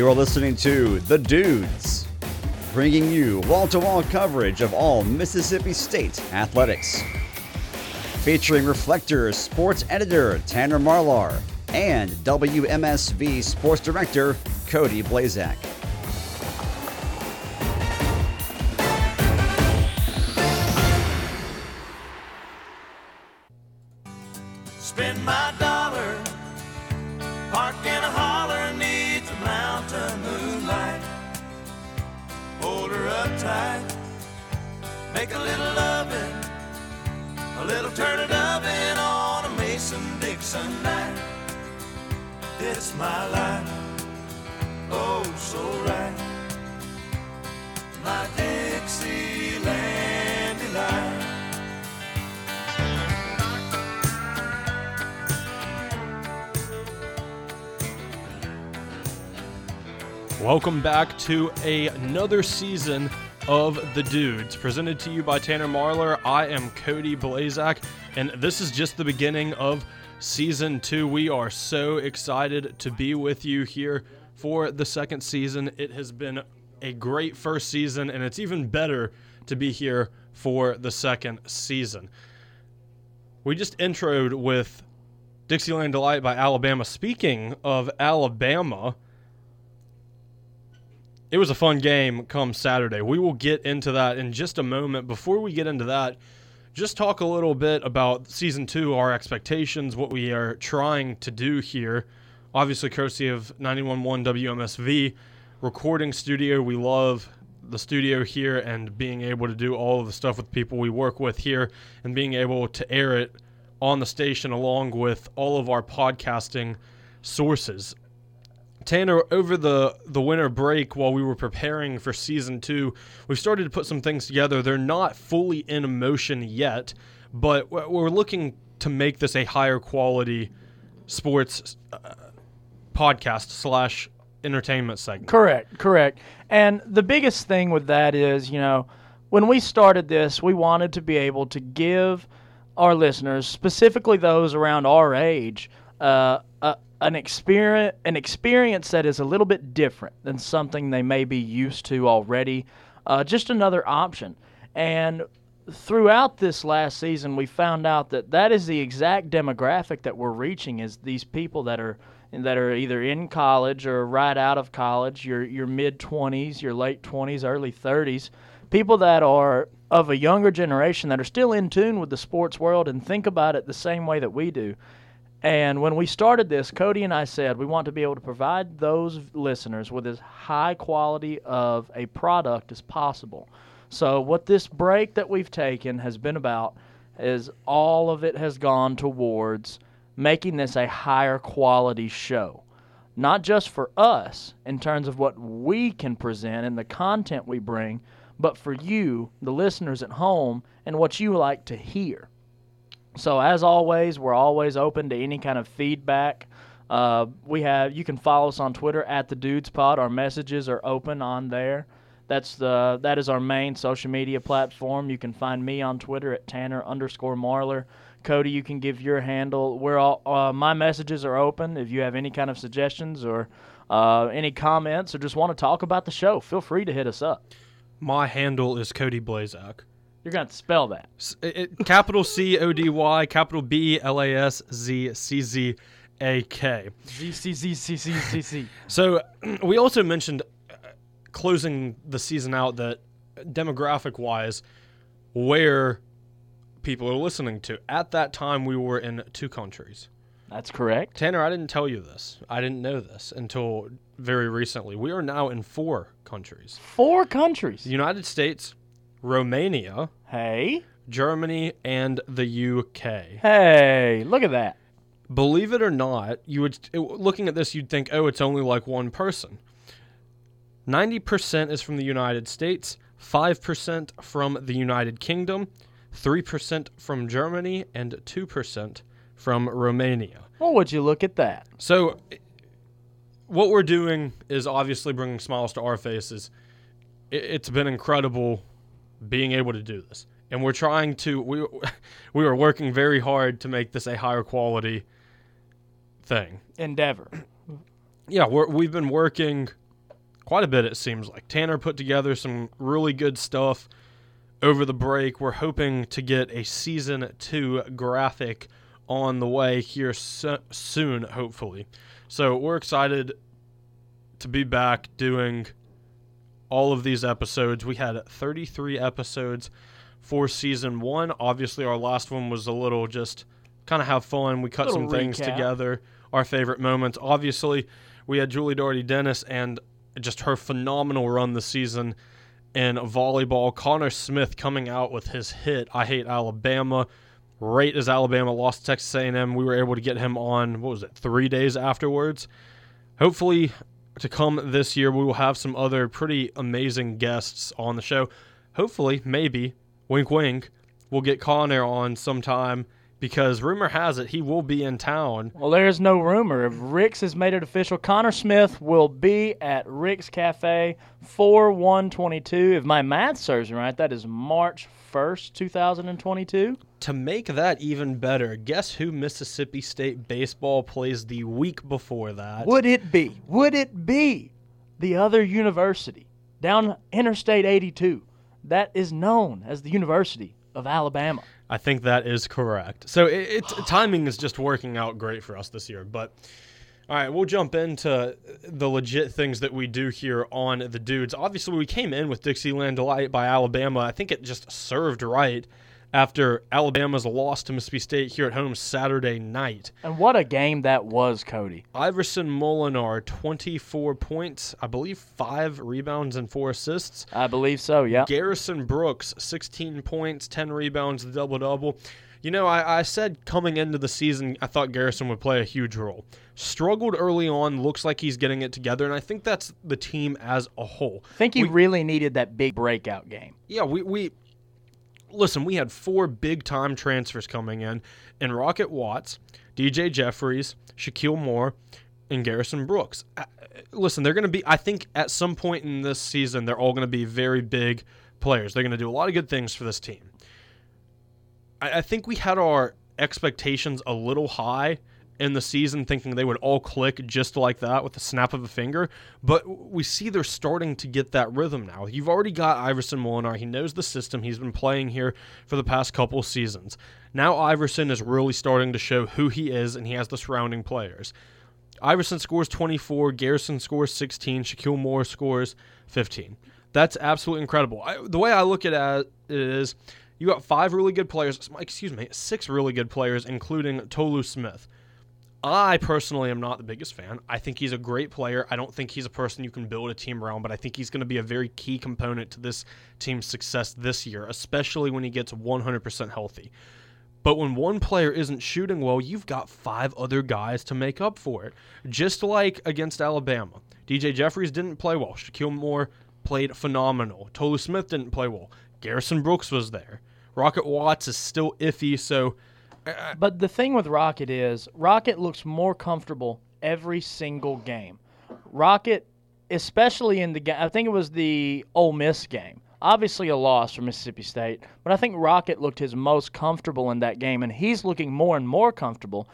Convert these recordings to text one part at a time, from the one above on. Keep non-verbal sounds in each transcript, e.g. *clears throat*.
You're listening to The Dudes, bringing you wall to wall coverage of all Mississippi State athletics. Featuring Reflector sports editor Tanner Marlar and WMSV sports director Cody Blaszczak. Welcome back to a, another season of The Dudes, presented to you by Tanner Marlar. I am Cody Blaszczak, and this is just the beginning of season two. We are so excited to be with you here for the second season. It has been a great first season, and it's even better to be here for the second season. We just introed with Dixieland Delight by Alabama. Speaking of Alabama, it was a fun game come Saturday. We will get into that in just a moment. Before we get into that, just talk a little bit about season two, our expectations, what we are trying to do here. Obviously, courtesy of 911 WMSV recording studio. We love the studio here and being able to do all of the stuff with people we work with here and being able to air it on the station along with all of our podcasting sources. Tanner, over the, the winter break, while we were preparing for season two, we started to put some things together. They're not fully in motion yet, but we're looking to make this a higher quality sports uh, podcast slash entertainment segment. Correct, correct. And the biggest thing with that is, you know, when we started this, we wanted to be able to give our listeners, specifically those around our age, uh, an experience an experience that is a little bit different than something they may be used to already. Uh, just another option. And throughout this last season, we found out that that is the exact demographic that we're reaching is these people that are that are either in college or right out of college, your your mid 20s, your late 20s, early 30s, people that are of a younger generation that are still in tune with the sports world and think about it the same way that we do. And when we started this, Cody and I said we want to be able to provide those listeners with as high quality of a product as possible. So what this break that we've taken has been about is all of it has gone towards making this a higher quality show. Not just for us in terms of what we can present and the content we bring, but for you, the listeners at home, and what you like to hear. So as always, we're always open to any kind of feedback. Uh, we have you can follow us on Twitter at the Dudes Pod. Our messages are open on there. That's the that is our main social media platform. You can find me on Twitter at Tanner underscore Marlar. Cody, you can give your handle. We're all uh, my messages are open. If you have any kind of suggestions or uh, any comments or just want to talk about the show, feel free to hit us up. My handle is Cody Blaszczak. You're gonna spell that. It- it- capital C O D Y, capital B L A S Z C Z A K. G C Z C C C C. *clears throat* So *clears throat* we also mentioned uh, closing the season out that demographic wise, where people are listening to. At that time, we were in two countries. That's correct. Tanner, I didn't tell you this. I didn't know this until very recently. We are now in four countries Four countries. the United States, Romania, Hey, Germany, and the UK. hey, look at that. believe it or not, you would looking at this, you'd think, oh, it's only like one person. Ninety percent is from the United States, five percent from the United Kingdom, three percent from Germany, and two percent from Romania. Well, would you look at that? So, what we're doing is obviously bringing smiles to our faces. I- It's been incredible being able to do this, and we're trying to. We *laughs* we are working very hard to make this a higher quality thing. Endeavor. Yeah, we're, we've been working quite a bit, it seems like. Tanner put together some really good stuff over the break. We're hoping to get a season two graphic on the way here so- soon, hopefully. So we're excited to be back doing all of these episodes. We had 33 episodes for season one. Obviously, our last one was a little just kind of have fun. We cut some things together, our favorite moments. Obviously, we had Julie Doherty Dennis and just her phenomenal run this season in volleyball. Connor Smith coming out with his hit, I Hate Alabama. Right as Alabama lost Texas A&M, we were able to get him on, what was it, three days afterwards. Hopefully, to come this year, we will have some other pretty amazing guests on the show. Hopefully, maybe, wink wink, we'll get Connor on sometime because rumor has it he will be in town. Well, there's no rumor. If Rick's has made it official, Connor Smith will be at Rick's Cafe for 122. If my math serves me right, that is March 1st, 2022. To make that even better, guess who Mississippi State baseball plays the week before that? Would it be? Would it be the other university down Interstate 82 that is known as the University of Alabama? I think that is correct. So it, it's *sighs* timing is just working out great for us this year. But all right, we'll jump into the legit things that we do here on the dudes. Obviously, we came in with Dixieland Delight by Alabama. I think it just served right after Alabama's loss to Mississippi State here at home Saturday night. And what a game that was, Cody. Iverson Molinar, 24 points, I believe five rebounds and four assists. I believe so, yeah. Garrison Brooks, 16 points, 10 rebounds, the double double. You know, I, I said coming into the season, I thought Garrison would play a huge role. Struggled early on, looks like he's getting it together, and I think that's the team as a whole. I think he We- really needed that big breakout game. Yeah, we, we listen, we had four big time transfers coming in, and Rocket Watts, DJ Jeffries, Shakeel Moore, and Garrison Brooks. Uh, listen, they're going to be, I think at some point in this season, they're all going to be very big players. They're going to do a lot of good things for this team. I, I think we had our expectations a little high in the season, thinking they would all click just like that with the snap of a finger. But we see they're starting to get that rhythm now. You've already got Iverson Molinar. He knows the system. He's been playing here for the past couple seasons. Now Iverson is really starting to show who he is, and he has the surrounding players. Iverson scores 24, Garrison scores 16, Shakeel Moore scores 15. That's absolutely incredible. I, the way I look at it uh, is you got five really good players, excuse me, six really good players, including Tolu Smith. I personally am not the biggest fan. I think he's a great player. I don't think he's a person you can build a team around, but I think he's going to be a very key component to this team's success this year, especially when he gets 100% healthy. But when one player isn't shooting well, you've got five other guys to make up for it. Just like against Alabama. DJ Jeffries didn't play well. Shakeel Moore played phenomenal. Tolu Smith didn't play well. Garrison Brooks was there. Rocket Watts is still iffy, so But the thing with Rocket is Rocket looks more comfortable every single game. Rocket, especially in the game, I think it was the Ole Miss game. Obviously a loss for Mississippi State, but I think Rocket looked his most comfortable in that game, and he's looking more and more comfortable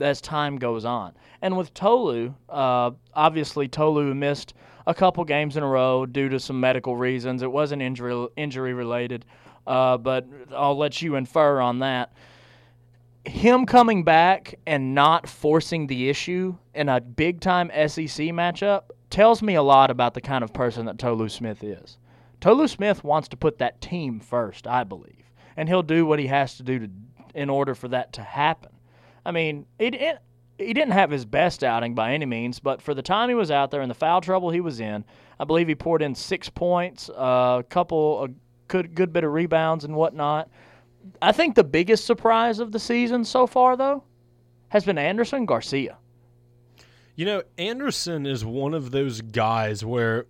as time goes on. And with Tolu, uh, obviously Tolu missed a couple games in a row due to some medical reasons. It wasn't injury injury related, uh, but I'll let you infer on that him coming back and not forcing the issue in a big time SEC matchup tells me a lot about the kind of person that Tolu Smith is. Tolu Smith wants to put that team first, I believe, and he'll do what he has to do to in order for that to happen. I mean, it, it he didn't have his best outing by any means, but for the time he was out there and the foul trouble he was in, I believe he poured in six points, a couple, a good good bit of rebounds and whatnot. I think the biggest surprise of the season so far, though, has been Anderson Garcia. You know, Anderson is one of those guys where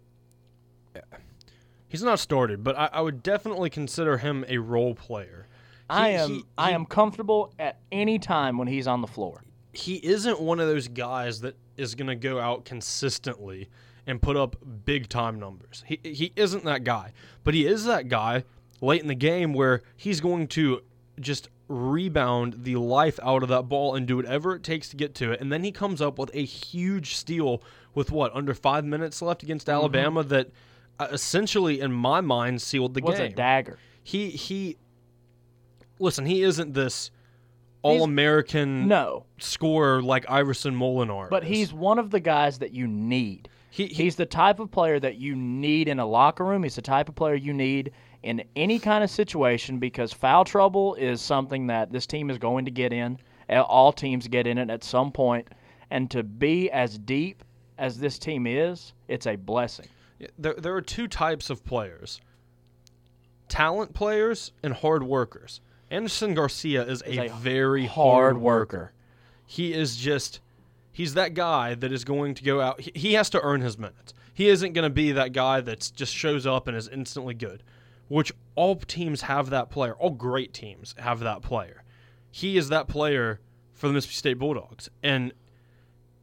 he's not started, but I, I would definitely consider him a role player. I am he- I he- am comfortable at any time when he's on the floor. He isn't one of those guys that is going to go out consistently and put up big time numbers. He he isn't that guy, but he is that guy late in the game where he's going to just rebound the life out of that ball and do whatever it takes to get to it. And then he comes up with a huge steal with what under five minutes left against Mm-hmm. Alabama that uh, essentially, in my mind, sealed the was game. a dagger. he he. Listen, he isn't this all-American No, scorer like Iverson Molinar. but is. he's one of the guys that you need. He, he He's the type of player that you need in a locker room. He's the type of player you need in any kind of situation because foul trouble is something that this team is going to get in. All teams get in it at some point, and to be as deep as this team is, it's a blessing. there, there are two types of players talent players and hard workers. Anderson Garcia is a, a very hard hard worker. worker. He is just, he's that guy that is going to go out. He, has to earn his minutes. He isn't going to be that guy that just shows up and is instantly good, which all teams have that player. All great teams have that player. He is that player for the Mississippi State Bulldogs. And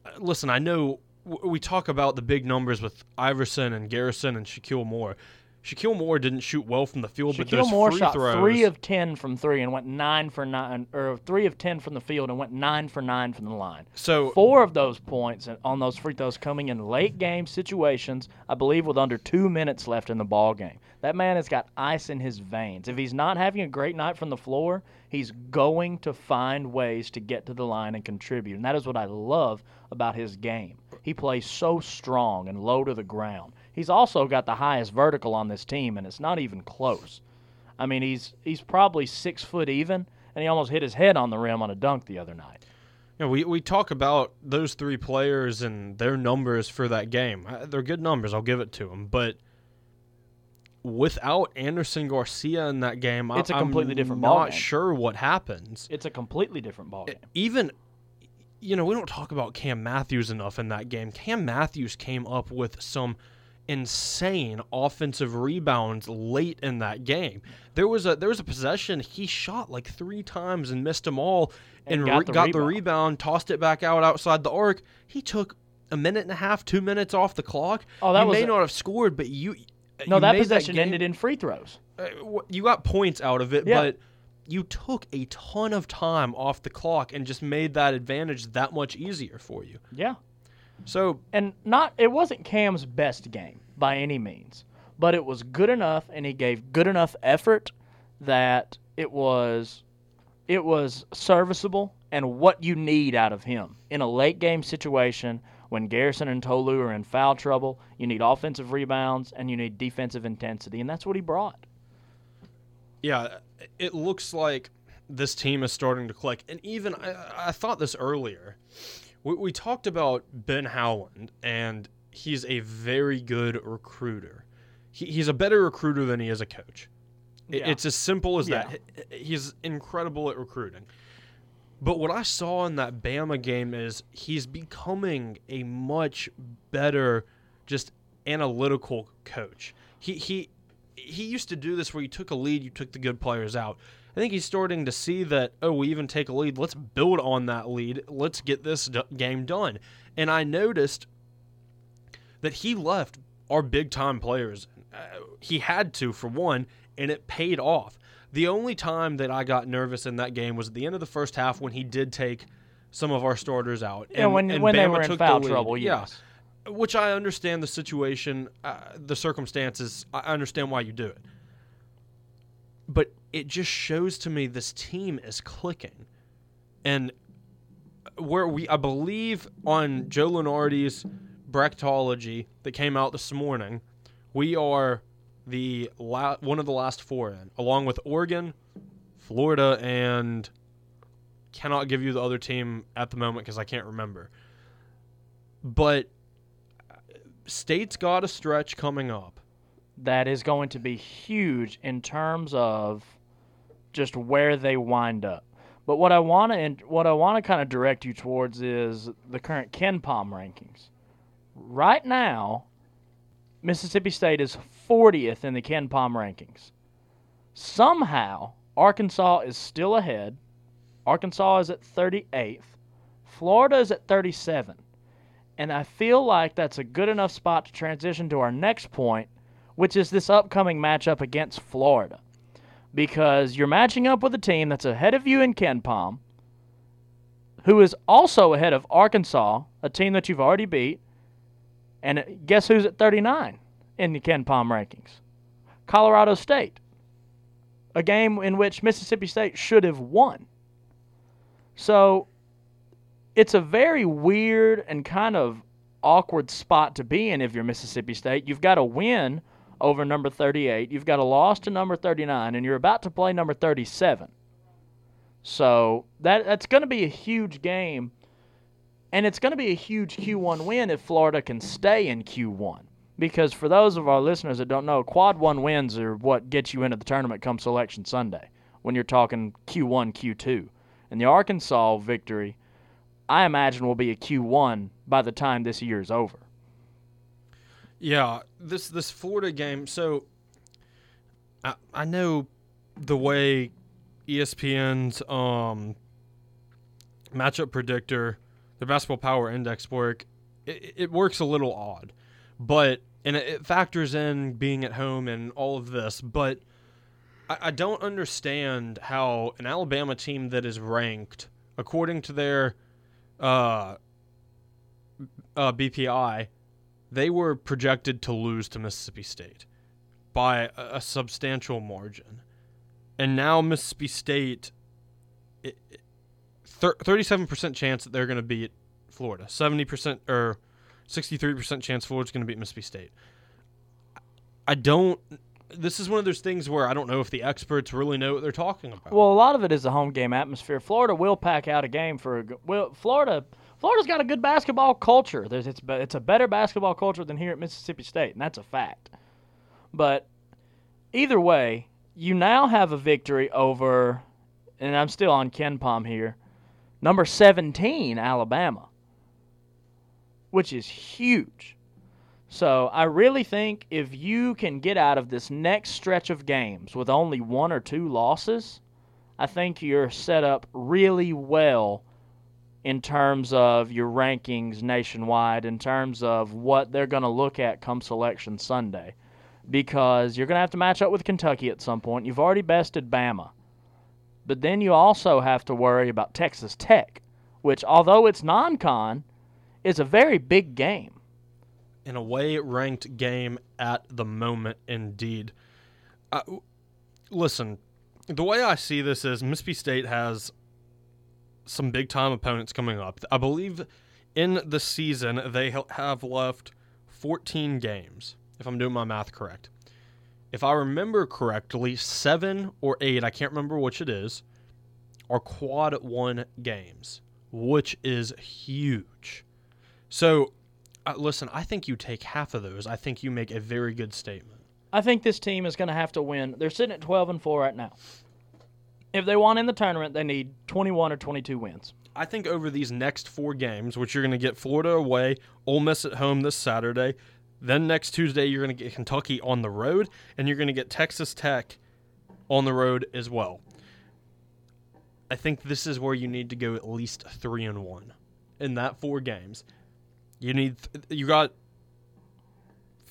uh, listen, I know we talk about the big numbers with Iverson and Garrison and Shakeel Moore. Shakeel Moore didn't shoot well from the field, but those Moore free shot throws, three of ten from three and went nine for nine, or three of ten from the field and went nine for nine from the line. so Four of those points on those free throws coming in late game situations, I believe, with under two minutes left in the ball game. That man has got ice in his veins. If he's not having a great night from the floor, he's going to find ways to get to the line and contribute. And that is what I love about his game. He plays so strong and low to the ground. He's also got the highest vertical on this team, and it's not even close. I mean, he's he's probably six foot even, and he almost hit his head on the rim on a dunk the other night. you know, we, we talk about those three players and their numbers for that game. They're good numbers, I'll give it to them. But without Anderson Garcia in that game, It's a completely I'm different not ballgame. sure what happens. It's a completely different ballgame. even you know we don't talk about Cam Matthews enough in that game. Cam Matthews came up with some insane offensive rebounds late in that game. There was a there was a possession he shot like three times and missed them all, and, And got re- the got the rebound. rebound, tossed it back out outside the arc. He took a minute and a half, two minutes off the clock. Oh, that you was may a- not have scored, but you no, you that possession game- ended in free throws. uh, you got points out of it, Yeah. but you took a ton of time off the clock and just made that advantage that much easier for you. Yeah. So And not it wasn't Cam's best game by any means, but it was good enough and he gave good enough effort that it was it was serviceable and what you need out of him in a late game situation when Garrison and Tolu are in foul trouble, you need offensive rebounds and you need defensive intensity and that's what he brought. yeah, it looks like this team is starting to click. And even I, I thought this earlier. We, we talked about Ben Howland, and he's a very good recruiter. He, he's a better recruiter than he is a coach. It- Yeah. It's as simple as Yeah. that. He's incredible at recruiting. But what I saw in that Bama game is he's becoming a much better, just analytical coach. He he he used to do this where you took a lead, you took the good players out. I think he's starting to see that. Oh, we even take a lead. Let's build on that lead. Let's get this d- game done. And I noticed that he left our big time players. Uh, he had to for one, and it paid off. The only time that I got nervous in that game was at the end of the first half when he did take some of our starters out. Yeah, when and when they were in foul trouble, Yeah yes. which I understand the situation, uh, the circumstances. I understand why you do it, but it just shows to me this team is clicking, and where we, I believe, on Joe Lunardi's bracketology that came out this morning, we are the la- one of the last four in, along with Oregon, Florida, and cannot give you the other team at the moment because I can't remember. But uh, State's got a stretch coming up. That is going to be huge in terms of just where they wind up. But what I want to what I want to kind of direct you towards is the current KenPom rankings. Right now, Mississippi State is 40th in the KenPom rankings. Somehow, Arkansas is still ahead. Arkansas is at 38th. Florida is at 37. And I feel like that's a good enough spot to transition to our next point, which is this upcoming matchup against Florida. Because you're matching up with a team that's ahead of you in KenPom, who is also ahead of Arkansas, a team that you've already beat, And guess who's at 39 in the KenPom rankings? Colorado State. A game in which Mississippi State should have won. So it's a very weird and kind of awkward spot to be in if you're Mississippi State. You've got to win over number 38. You've got a loss to number 39, and you're about to play number 37. So that that's going to be a huge game, and it's going to be a huge Q1 win if Florida can stay in Q1. Because for those of our listeners that don't know, quad one wins are what gets you into the tournament come Selection Sunday when you're talking Q1, Q2. And the Arkansas victory, I imagine, will be a Q1 by the time this year is over. Yeah, this this Florida game. So I I know the way ESPN's um matchup predictor, the basketball power index work. It, it works a little odd, but and it, it factors in being at home and all of this. But I, I don't understand how an Alabama team that is ranked according to their uh, uh, BPI they were projected to lose to Mississippi State by a, a substantial margin. And now Mississippi State, it, it, thir- 37% chance that they're going to beat Florida, 70% or 63% chance Florida's going to beat Mississippi State. I don't. This is one of those things where I don't know if the experts really know what they're talking about. Well, a lot of it is the home game atmosphere. Florida will pack out a game for a well. Florida, Florida's got a good basketball culture. There's it's it's a better basketball culture than here at Mississippi State, and that's a fact. But either way, you now have a victory over, and I'm still on KenPom here, number 17 Alabama, which is huge. So I really think if you can get out of this next stretch of games with only one or two losses, I think you're set up really well in terms of your rankings nationwide, in terms of what they're going to look at come Selection Sunday. Because you're going to have to match up with Kentucky at some point. You've already bested Bama. But then you also have to worry about Texas Tech, which, although it's non con, is a very big game. in a way ranked game at the moment indeed uh, w- listen the way i see this is mississippi state has some big time opponents coming up i believe in the season they have left 14 games if i'm doing my math correct if i remember correctly seven or eight i can't remember which it is are quad one games which is huge so uh, listen, I think you take half of those. I think you make a very good statement. I think this team is going to have to win. They're sitting at 12 and 4 right now. If they want in the tournament, they need 21 or 22 wins. I think over these next four games, which you're going to get Florida away, Ole Miss at home this Saturday, then next Tuesday you're going to get Kentucky on the road, and you're going to get Texas Tech on the road as well. I think this is where you need to go at least three and one in that four games. You need you got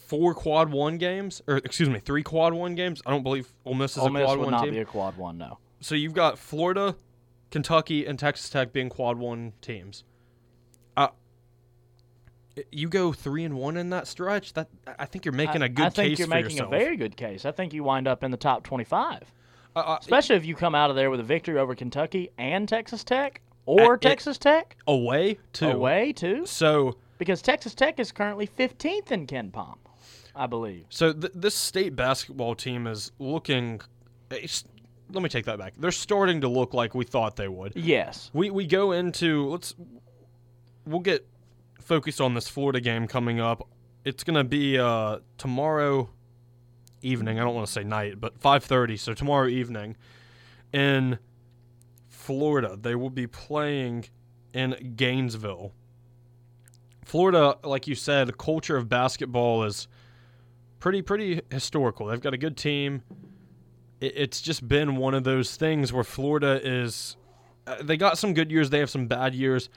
four quad one games, or excuse me, three quad one games. I don't believe Ole Miss is Ole a Miss quad would one not team. be a quad one, no. So you've got Florida, Kentucky, and Texas Tech being quad one teams. Uh, you go three and one in that stretch. That I think you're making I, a good I think case you're making yourself. a very good case. I think you wind up in the top 25, Uh, uh, especially if you come out of there with a victory over Kentucky and Texas Tech or it- Texas Tech away too. away too, So because Texas Tech is currently 15th in KenPom, I believe. so th- this state basketball team is looking. Let me take that back. They're starting to look like we thought they would. Yes. We we go into let's we'll get focused on this Florida game coming up. It's gonna be uh, tomorrow evening. I don't want to say night, but five thirty. So tomorrow evening in Florida, they will be playing in Gainesville. Florida, like you said, culture of basketball is pretty pretty historical. They've got a good team. It, it's just been one of those things where Florida is uh, they got some good years. They have some bad years.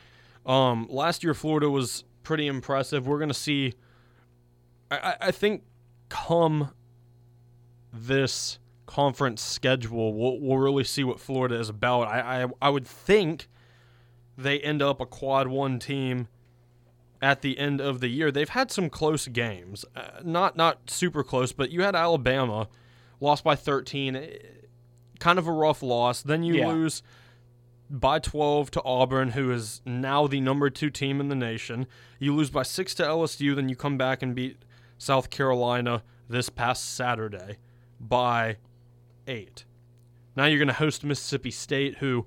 Um, last year, Florida was pretty impressive. We're gonna see. I, I- I think come this conference schedule, we'll, we'll really see what Florida is about. I, I I would think they end up a quad one team at the end of the year. They've had some close games, uh, not not super close, but you had Alabama lost by 13, eh, kind of a rough loss. Then you Yeah. lose by 12 to Auburn, who is now the number two team in the nation. You lose by six to LSU, then you come back and beat South Carolina this past Saturday by eight. Now you're going to host Mississippi State, who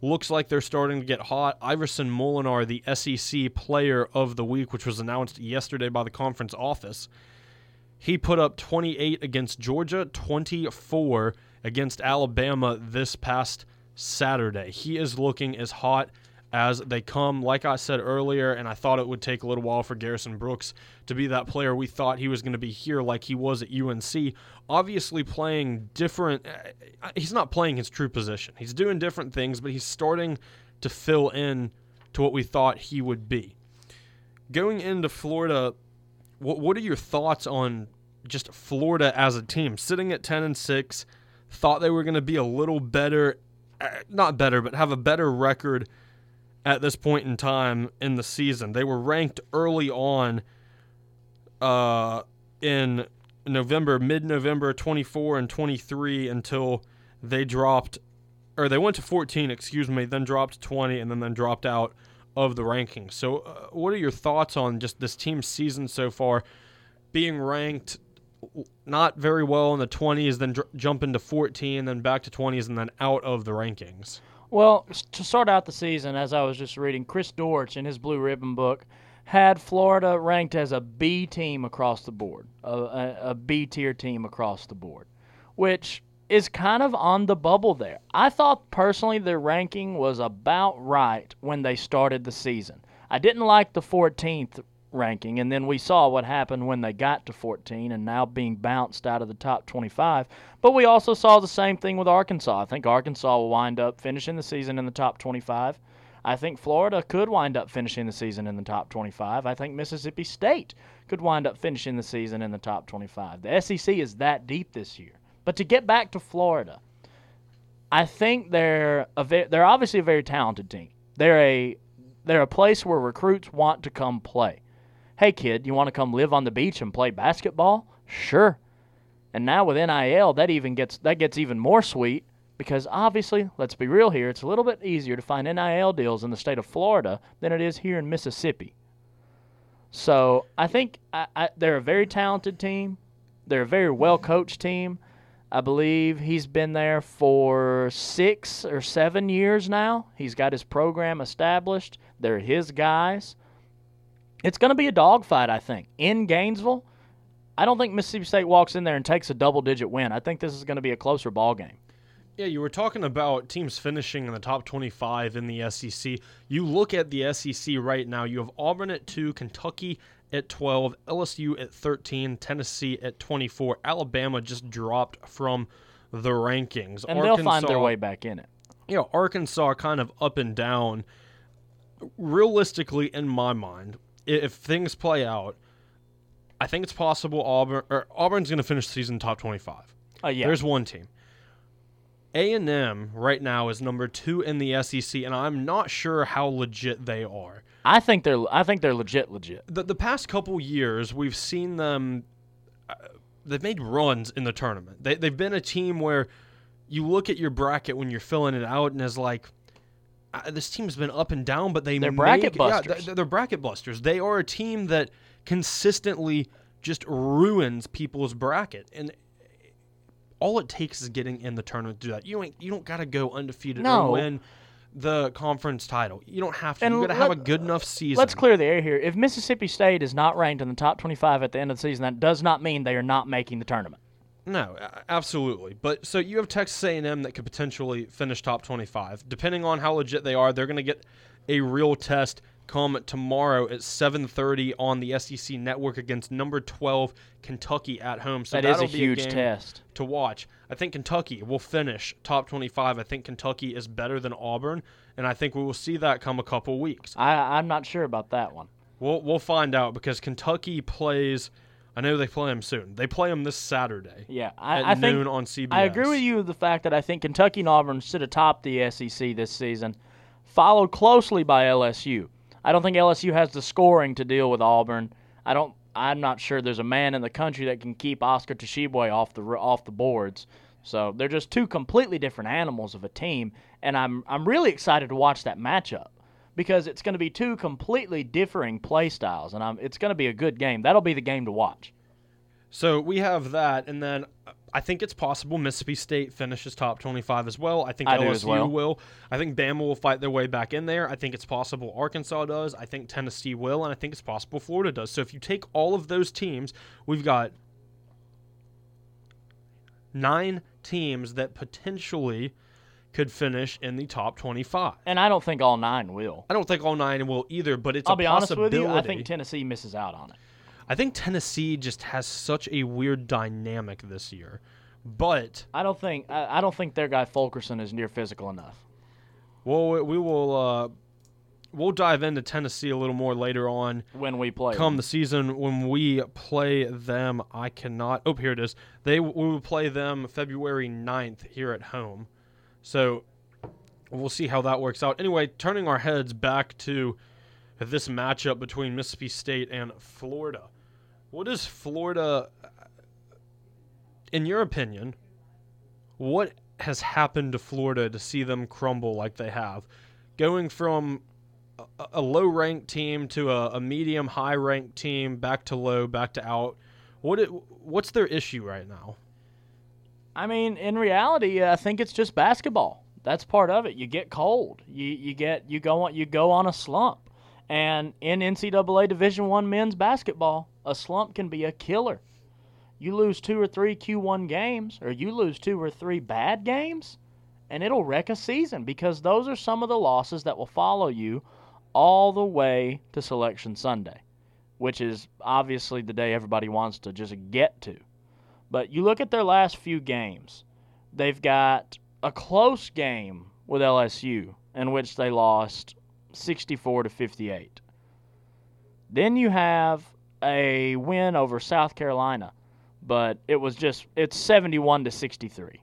looks like they're starting to get hot. Iverson Molinar, the SEC Player of the Week, which was announced yesterday by the conference office, he put up 28 against Georgia, 24 against Alabama this past Saturday. He is looking as hot as they come. Like I said earlier, and I thought it would take a little while for Garrison Brooks to be that player we thought he was going to be here, like he was at UNC. Obviously, playing different. uh, He's not playing his true position. He's doing different things, but he's starting to fill in to what we thought he would be. Going into Florida, what what are your thoughts on just Florida as a team? Sitting at 10 and 6 thought they were going to be a little better uh, not better but have a better record at this point in time in the season. They were ranked early on uh, in November mid-November 24 and 23 until they dropped or they went to 14 excuse me then dropped to 20 and then then dropped out of the rankings so uh, what are your thoughts on just this team's season so far being ranked not very well in the 20s, then dr- jump into 14, then back to 20s, and then out of the rankings. Well, to start out the season, as I was just reading, Chris Dortch in his Blue Ribbon book had Florida ranked as a B team across the board, a, a, a B tier team across the board, which is kind of on the bubble there. I thought personally their ranking was about right when they started the season. I didn't like the 14th ranking, and then we saw what happened when they got to 14 and now being bounced out of the top 25. But we also saw the same thing with Arkansas. I think Arkansas will wind up finishing the season in the top 25. I think Florida could wind up finishing the season in the top 25. I think Mississippi State could wind up finishing the season in the top 25. The SEC is that deep this year. But to get back to Florida, I think they're a ve- they're obviously a very talented team. They're a they're a place where recruits want to come play. Hey kid, you want to come live on the beach and play basketball? Sure. And now with NIL, that even gets that gets even more sweet because obviously, let's be real here, it's a little bit easier to find NIL deals in the state of Florida than it is here in Mississippi. So I think I, I, they're a very talented team. They're a very well coached team. I believe he's been there for six or seven years now. He's got his program established. They're his guys. It's going to be a dogfight, I think. In Gainesville, I don't think Mississippi State walks in there and takes a double digit win. I think this is going to be a closer ball game. Yeah, you were talking about teams finishing in the top 25 in the SEC. You look at the SEC right now, you have Auburn at 2, Kentucky at 12, LSU at 13, Tennessee at 24. Alabama just dropped from the rankings. And they'll find their way back in it. you know, Arkansas kind of up and down. Realistically, in my mind, if things play out, I think it's possible Auburn or Auburn's going to finish the season top twenty-five. Uh, yeah. There's one team. A and M right now is number two in the SEC, and I'm not sure how legit they are. I think they're I think they're legit legit. The the past couple years, we've seen them. Uh, they've made runs in the tournament. They they've been a team where you look at your bracket when you're filling it out, and is like, uh, this team's been up and down, but they They're make- bracket yeah, busters. they're, they're bracket busters. They are a team that consistently just ruins people's bracket, and all it takes is getting in the tournament to do that. You ain't you don't got to go undefeated No. or win the conference title. You don't have to. And you got to have a good enough season. Let's clear the air here. If Mississippi State is not ranked in the top 25 at the end of the season, that does not mean they are not making the tournament. No, absolutely. But so you have Texas A&M that could potentially finish top 25. Depending on how legit they are, they're going to get a real test come tomorrow at 7:30 on the SEC network against number 12 Kentucky at home. So That is a huge game test. to watch. I think Kentucky will finish top 25. I think Kentucky is better than Auburn, and I think we will see that come a couple weeks. I, I'm not sure about that one. We'll we'll find out because Kentucky plays. I know they play them soon. They play them this Saturday. Yeah, I, at I think noon on CBS. I agree with you with the fact that I think Kentucky and Auburn sit atop the SEC this season, followed closely by LSU. I don't think LSU has the scoring to deal with Auburn. I don't. I'm not sure there's a man in the country that can keep Oscar Tshiebwe off the off the boards. So they're just two completely different animals of a team, and I'm I'm really excited to watch that matchup because it's going to be two completely differing play styles, and I'm, it's going to be a good game. That'll be the game to watch. So we have that, and then I think it's possible Mississippi State finishes top 25 as well. I think I LSU well. will. I think Bama will fight their way back in there. I think it's possible Arkansas does. I think Tennessee will, and I think it's possible Florida does. So if you take all of those teams, we've got nine teams that potentially could finish in the top 25. And I don't think all nine will. I don't think all nine will either, but it's I'll a be honest with you. I think Tennessee misses out on it. I think Tennessee just has such a weird dynamic this year. But I don't think I, I don't think their guy Fulkerson is near physical enough. well, we- we will uh, we'll dive into Tennessee a little more later on. when we play. Come the season when we play them, I cannot. Oh, here it is. They we will play them February 9th here at home. So we'll see how that works out. Anyway, turning our heads back to this matchup between Mississippi State and Florida. What is Florida in your opinion? What has happened to Florida to see them crumble like they have? Going from a, a low ranked team to a, a medium high ranked team back to low back to out what it, what's their issue right now I mean, in reality, I think it's just basketball. That's part of it. You get cold. You you get you go on you go on a slump. And in NCAA Division One men's basketball, a slump can be a killer. You lose two or three Q1 games, or you lose two or three bad games, and it'll wreck a season because those are some of the losses that will follow you all the way to Selection Sunday, which is obviously the day everybody wants to just get to. But you look at their last few games, they've got a close game with LSU in which they lost 64 to 58. Then you have a win over South Carolina, but it was just it's 71 to 63.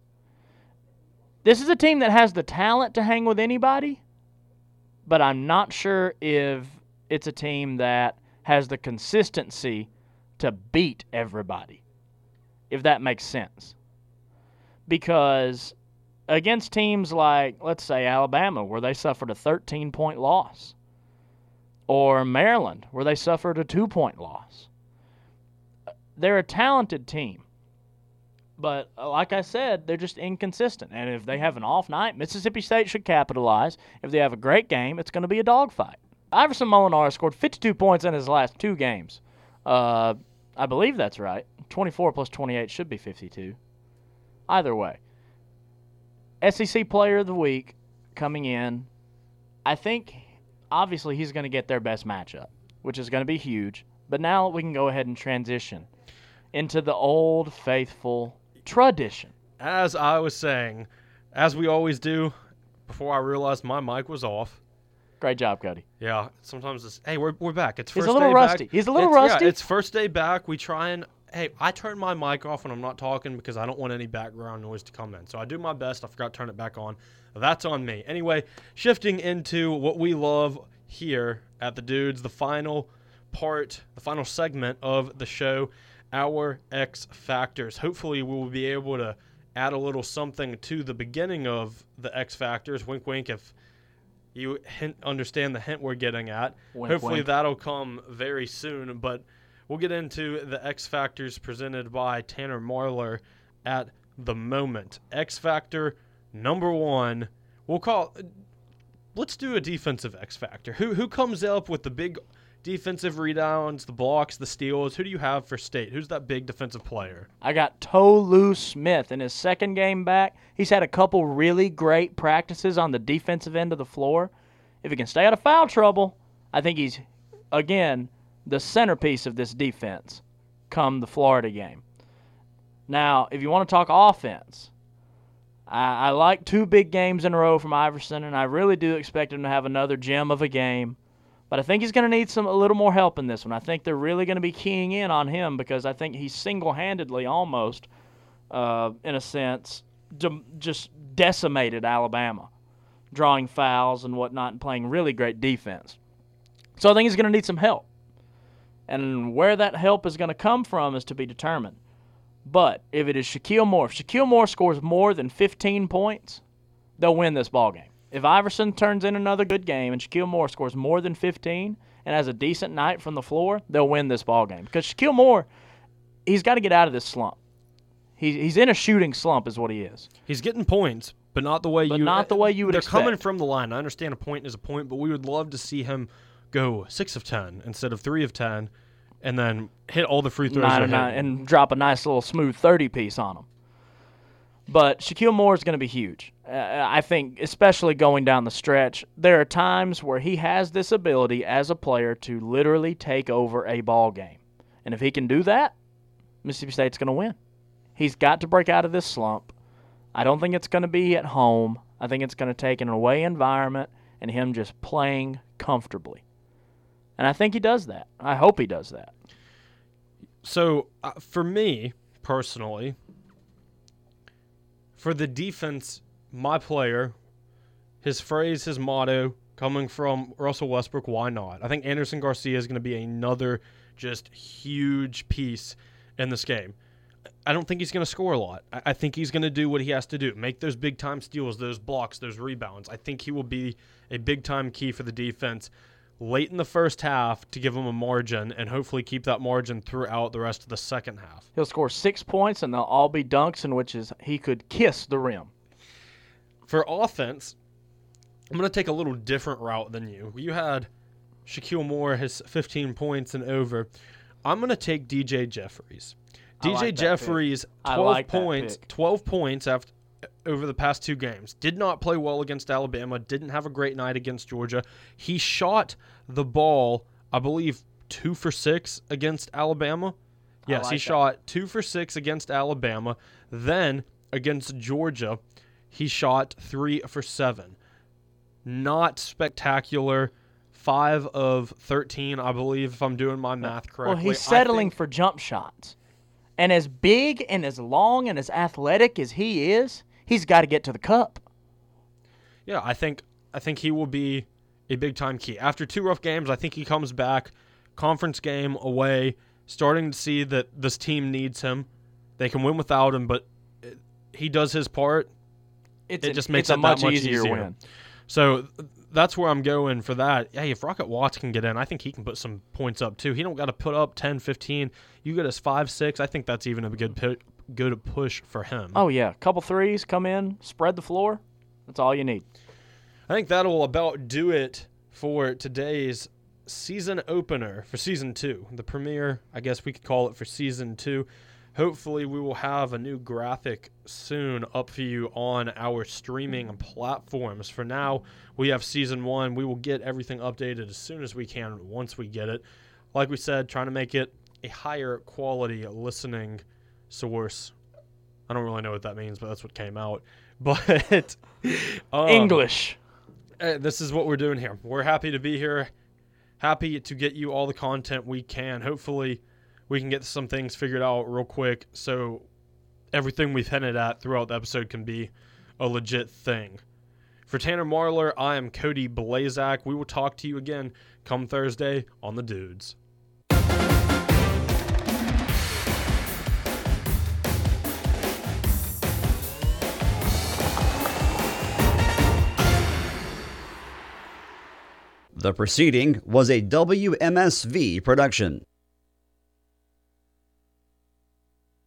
This is a team that has the talent to hang with anybody, but I'm not sure if it's a team that has the consistency to beat everybody if that makes sense. Because against teams like, let's say, Alabama, where they suffered a 13 point loss, or Maryland, where they suffered a two point loss, they're a talented team. But uh, like I said, they're just inconsistent. And if they have an off night, Mississippi State should capitalize. If they have a great game, it's going to be a dogfight. Iverson Molinar scored 52 points in his last two games. Uh, I believe that's right. 24 plus 28 should be 52. Either way. SEC Player of the Week coming in. I think, obviously, he's going to get their best matchup, which is going to be huge. But now we can go ahead and transition into the old faithful tradition. as i was saying as we always do before i realized my mic was off Great job, Cody. yeah sometimes it's hey we're, we're back it's He's a first little day rusty. back. He's a little It's- rusty. yeah, it's first day back we try and hey i turn my mic off when i'm not talking because i don't want any background noise to come in. So i do my best. I forgot to turn it back on. That's on me. Anyway shifting into what we love here at the dudes the final part the final segment of the show our x factors. Hopefully we will be able to add a little something to the beginning of the x factors. Wink wink if you hint, understand the hint we're getting at. Wink, hopefully wink. that'll come very soon but we'll get into the x factors presented by tanner marlar at the moment. X factor number one we'll call let's do a defensive x factor. Who who comes up with the big defensive rebounds the blocks the steals? Who do you have for state? Who's that big defensive player? I got Tolu Smith in his second game back. He's had a couple really great practices on the defensive end of the floor. If he can stay out of foul trouble, I think he's, again, the centerpiece of this defense come the Florida game. Now, if you want to talk offense, I, I like two big games in a row from Iverson, and I really do expect him to have another gem of a game. But I think he's going to need some a little more help in this one. I think they're really going to be keying in on him because I think he's single-handedly, almost, uh, in a sense, de- just decimated Alabama, drawing fouls and whatnot, and playing really great defense. So I think he's going to need some help. And where that help is going to come from is to be determined. But if it is Shakeel Moore, if Shakeel Moore scores more than 15 points, they'll win this ball game. If Iverson turns in another good game and Shakeel Moore scores more than 15 and has a decent night from the floor, they'll win this ball game. Because Shakeel Moore, he's got to get out of this slump. He's he's in a shooting slump, is what he is. He's getting points, but not the way But you. not the way you would They're coming from the line. I understand a point is a point, but we would love to see him go six of ten instead of three of ten, and then hit all the free throws. Nine they're nine, and drop a nice little smooth 30 piece on them. But Shakeel Moore is going to be huge. Uh, I think, especially going down the stretch, there are times where he has this ability as a player to literally take over a ball game. And if he can do that, Mississippi State's going to win. He's got to break out of this slump. I don't think it's going to be at home. I think it's going to take an away environment and him just playing comfortably. And I think he does that. I hope he does that. So uh, for me personally, for the defense, my player, his phrase, his motto, coming from Russell Westbrook, why not? I think Andersson Garcia is going to be another just huge piece in this game. I don't think he's going to score a lot. I I think he's going to do what he has to do make those big time steals, those blocks, those rebounds. I think he will be a big time key for the defense late in the first half to give him a margin and hopefully keep that margin throughout the rest of the second half. He'll score six points, and they'll all be dunks in which is he could kiss the rim. For offense, I'm going to take a little different route than you. You had Shakeel Moore, his 15 points and over. I'm going to take DJ Jeffries. I DJ like. Jeffries, 12 like points, 12 points after over the past two games. Did not play well against Alabama, didn't have a great night against Georgia. He shot the ball, I believe, 2 for 6 against Alabama. Yes, like he that. shot 2 for 6 against Alabama. Then against Georgia, he shot 3 for 7. Not spectacular. 5 of 13, I believe, if I'm doing my math correctly. Well, he's settling think- for jump shots. And as big and as long and as athletic as he is, he's got to get to the cup. Yeah, I think I think he will be a big time key. After two rough games, I think he comes back, conference game away, starting to see that this team needs him. They can win without him, but it, he does his part. It's It a- just makes a it that much, much easier, easier. win. So that's where I'm going for that. Hey, if Rocket Watts can get in, I think he can put some points up too. He don't got to put up 10, 15. You get us 5, 6. I think that's even a good pu- to push for him. Oh yeah, couple threes, come in, spread the floor. That's all you need. I think that'll about do it for today's season opener for season two. The premiere, I guess we could call it for season two. Hopefully, we will have a new graphic soon up for you on our streaming platforms. For now, we have season one. We will get everything updated as soon as we can once we get it. Like we said, trying to make it a higher quality listening source. I don't really know what that means, but that's what came out. *laughs* But um, English. uh, this is what we're doing here. We're happy to be here, happy to get you all the content we can. Hopefully, we can get some things figured out real quick so everything we've hinted at throughout the episode can be a legit thing. For Tanner Marler, I am Cody Blaszczak. We will talk to you again come Thursday on The Dudes. The proceeding was a WMSV production.